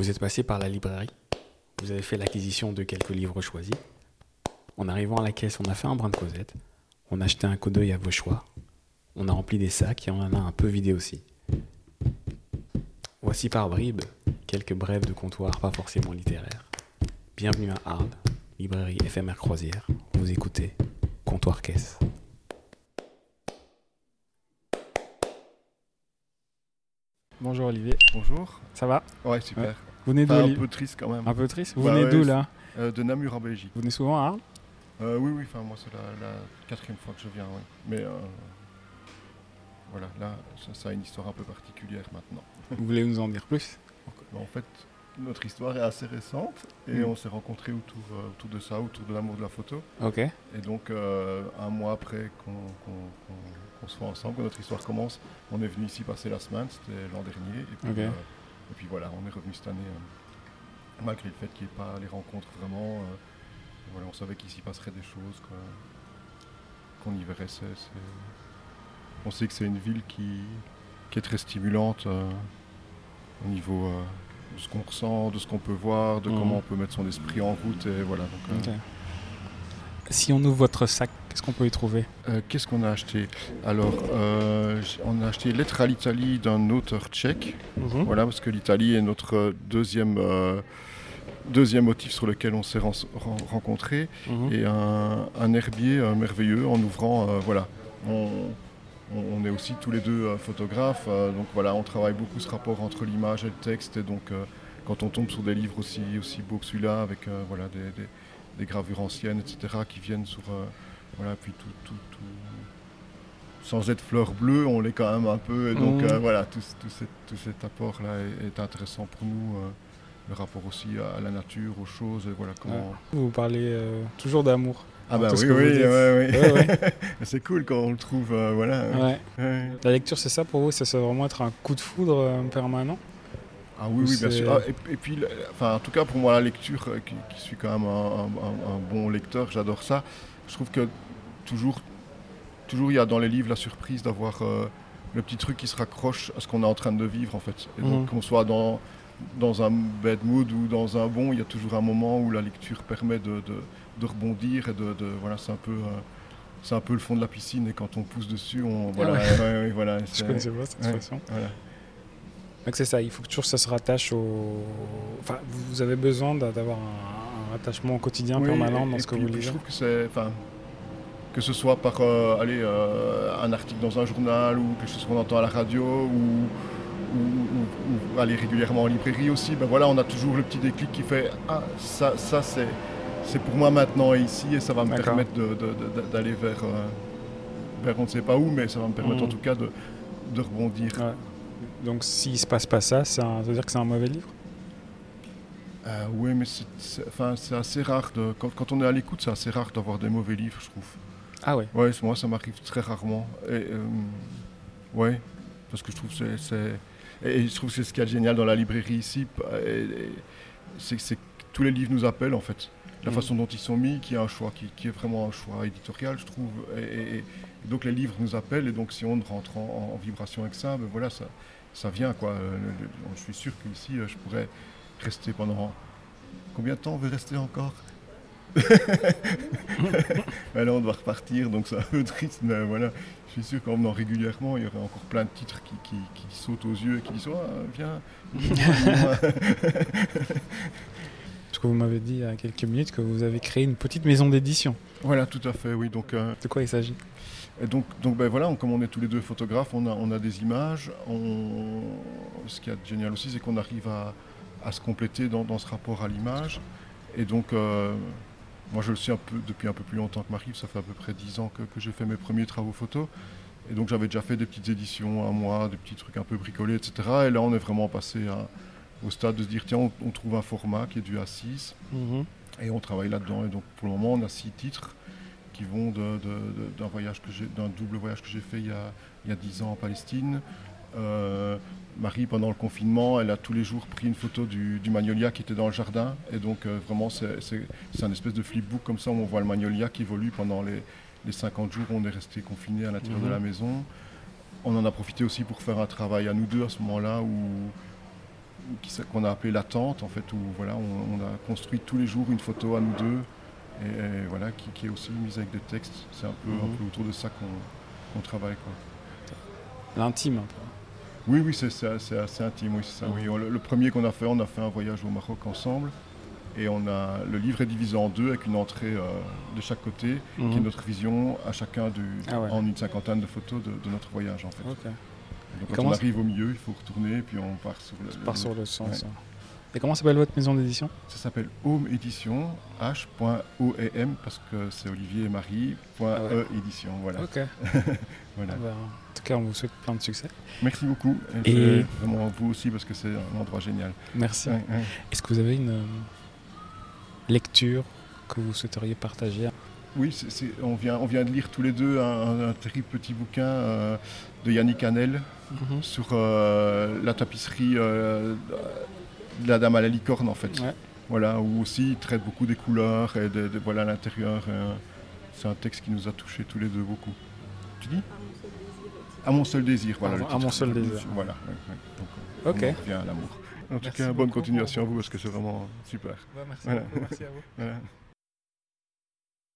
Vous êtes passé par la librairie, vous avez fait l'acquisition de quelques livres choisis. En arrivant à la caisse, on a fait un brin de causette, on a acheté un coup d'œil à vos choix, on a rempli des sacs et on en a un peu vidé aussi. Voici par bribes quelques brèves de comptoir pas forcément littéraires. Bienvenue à Arles, librairie éphémère croisière. Vous écoutez Comptoir Caisse. Bonjour Olivier, Bonjour. ça va? Ouais, super. Ouais. Vous venez d'où un peu triste quand même. Un peu triste Vous Bah venez ouais, d'où là Euh, de Namur en Belgique. Vous venez souvent à Arles Euh, oui, oui, enfin moi c'est la, la quatrième fois que je viens, oui. Mais euh, voilà, là ça, ça a une histoire un peu particulière maintenant. Vous voulez nous en dire plus En fait, notre histoire est assez récente et Mm. on s'est rencontrés autour, autour de ça, autour de l'amour de la photo. Ok. Et donc un mois après qu'on qu'on soit ensemble, que notre histoire commence, on est venu ici passer la semaine, c'était l'an dernier. Et puis. Et puis voilà, on est revenu cette année, euh, malgré le fait qu'il n'y ait pas les rencontres vraiment. euh, voilà, on savait qu'il s'y passerait des choses, quoi, qu'on y verrait. On sait que c'est une ville qui, qui est très stimulante euh, au niveau de ce qu'on ressent, de ce qu'on peut voir, de Mhm. comment on peut mettre son esprit en route. Et voilà, donc. Si on ouvre votre sac, qu'est-ce qu'on peut y trouver Euh, Qu'est-ce qu'on a acheté Alors, euh, on a acheté Lettre à l'Italie d'un auteur tchèque. Voilà, parce que l'Italie est notre deuxième, euh, deuxième motif sur lequel on s'est ren- ren- rencontrés. Mhm. Et un, un herbier euh, merveilleux en ouvrant. euh, voilà, on, on- on est aussi tous les deux euh, photographes. euh, donc voilà, on travaille beaucoup ce rapport entre l'image et le texte. Et donc, euh, quand on tombe sur des livres aussi, aussi beaux que celui-là, avec euh, voilà, des, des- des gravures anciennes, etc., qui viennent sur. euh, voilà, puis tout, tout, tout- Sans être fleur bleue, on l'est quand même un peu. Et donc Mhm. euh, voilà, tout, ce- tout cet, tout cet apport-là est, est intéressant pour nous. euh, le rapport aussi à la nature, aux choses, et voilà comment. Vous parlez toujours d'amour. Ah bah oui, oui, ouais, ouais. Ouais, c'est cool quand on le trouve, euh, voilà. La lecture, c'est ça pour vous Ça, va vraiment être un coup de foudre euh, permanent? Ah oui, Ou oui, bien sûr. Ah, et, et puis, enfin, en tout cas, pour moi, la lecture, euh, qui, qui suis quand même un, un- un- un bon lecteur, j'adore ça. Je trouve que toujours, toujours, il y a dans les livres la surprise d'avoir euh, le petit truc qui se raccroche à ce qu'on est en train de vivre, en fait. Et donc, Mhm. qu'on soit dans, dans un bad mood ou dans un bon, il y a toujours un moment où la lecture permet de, de- de rebondir et de, de- voilà, c'est un peu. euh, c'est un peu le fond de la piscine et quand on pousse dessus, on voilà, ouais. ouais, ouais, voilà, Je connaissais pas cette voilà. Donc c'est ça, il faut que toujours ça se rattache au... Enfin, vous avez besoin d'a- d'avoir un, un attachement au quotidien Oui, permanent et- dans et ce que vous lisez. Je trouve que c'est, enfin, que ce soit par, euh, allez, euh, un article dans un journal ou quelque chose qu'on entend à la radio ou, ou, ou- ou aller régulièrement en librairie aussi, ben voilà, on a toujours le petit déclic qui fait ah ça, ça c'est, c'est pour moi maintenant et ici et ça va me permettre d'aller vers, euh, vers on ne sait pas où, mais ça va me permettre Mhm. en tout cas de, de rebondir. Ouais. Donc s'il se passe pas ça, ça veut dire que c'est un mauvais livre? Euh, oui, mais c'est, enfin, c'est assez rare de, quand, quand on est à l'écoute, c'est assez rare d'avoir des mauvais livres, je trouve. Ah ouais? Ouais, moi ça m'arrive très rarement. Et, euh, ouais, parce que je trouve que c'est, et je trouve que c'est ce qu'il y a de génial dans la librairie ici, c'est que tous les livres nous appellent en fait. La Mhm. façon dont ils sont mis, qui est un choix, qui, qui est vraiment un choix éditorial, je trouve. Et, et- et donc les livres nous appellent, et donc si on rentre en, en vibration avec ça, ben voilà, ça, ça vient quoi. Euh, je suis sûr qu'ici, euh, je pourrais rester pendant. Combien de temps on veut rester encore? Ben là, on doit repartir, donc c'est un peu triste, mais voilà. Je suis sûr qu'en venant régulièrement, il y aurait encore plein de titres qui, qui- qui sautent aux yeux et qui disent Ah, Viens, lis-moi. Que vous m'avez dit il y a quelques minutes que vous avez créé une petite maison d'édition. Voilà, tout à fait, oui. Donc, euh, De quoi il s'agit? et donc, donc ben voilà, on- comme on est tous les deux photographes, on a, on a des images. On... Ce qui est génial aussi, c'est qu'on arrive à, à se compléter dans, dans ce rapport à l'image. Et donc, euh, moi, je le suis un peu, depuis un peu plus longtemps que Marie. Ça fait à peu près 10 ans que, que j'ai fait mes premiers travaux photo. Et donc, j'avais déjà fait des petites éditions à moi, des petits trucs un peu bricolés, etc. Et là, on est vraiment passé à- au stade de se dire tiens, on, on trouve un format qui est du A6 et on travaille là-dedans. Et donc, pour le moment, on a six titres qui vont d'un voyage que j'ai, d'un double voyage que j'ai fait il y a, il y a 10 ans en Palestine. Euh, Marie, pendant le confinement, elle a tous les jours pris une photo du, du magnolia qui était dans le jardin. Et donc, euh, vraiment, c'est, un espèce de flipbook comme ça où on voit le magnolia qui évolue pendant les, les 50 jours où on est resté confiné à l'intérieur Mhm. de la maison. On en a profité aussi pour faire un travail à nous deux à ce moment-là où, qu'on a appelé l'attente, en fait, où voilà, on, a construit tous les jours une photo à nous deux, et, voilà, qui, est aussi mise avec des textes. C'est un peu, mhm. autour de ça qu'on travaille. L'intime, un peu. Oui, oui, c'est assez, intime, oui. Le, le, premier qu'on a fait, on a fait un voyage au Maroc ensemble. Et on a, le livre est divisé en deux avec une entrée euh, de chaque côté, qui est mhm. notre vision à chacun du, ah en une cinquantaine de photos de, notre voyage en fait. Quand on arrive au milieu, il faut retourner et puis on part sur le, part sur le sens. Et comment s'appelle votre maison d'édition? Ça s'appelle Home Édition, H.O.E.M, parce que c'est Olivier et Marie, ah e édition. Voilà. Ok. voilà. Ah bah, en tout cas, on vous souhaite plein de succès. Merci beaucoup. Et, vraiment vous aussi, parce que c'est un endroit génial. Merci. Est-ce que vous avez une lecture que vous souhaiteriez partager Oui, on, vient, on vient de lire tous les deux un, terrible petit bouquin euh, de Yannick Hanel mhm. sur euh, la tapisserie euh, de la Dame à la licorne en fait. Voilà, où aussi il traite beaucoup des couleurs et de, voilà l'intérieur. c'est un texte qui nous a touchés tous les deux beaucoup. Tu dis? À mon seul désir, voilà. à mon seul désir. Voilà. ok. On revient à l'amour. En tout cas, bonne continuation à vous parce que c'est vraiment super. merci, merci à vous.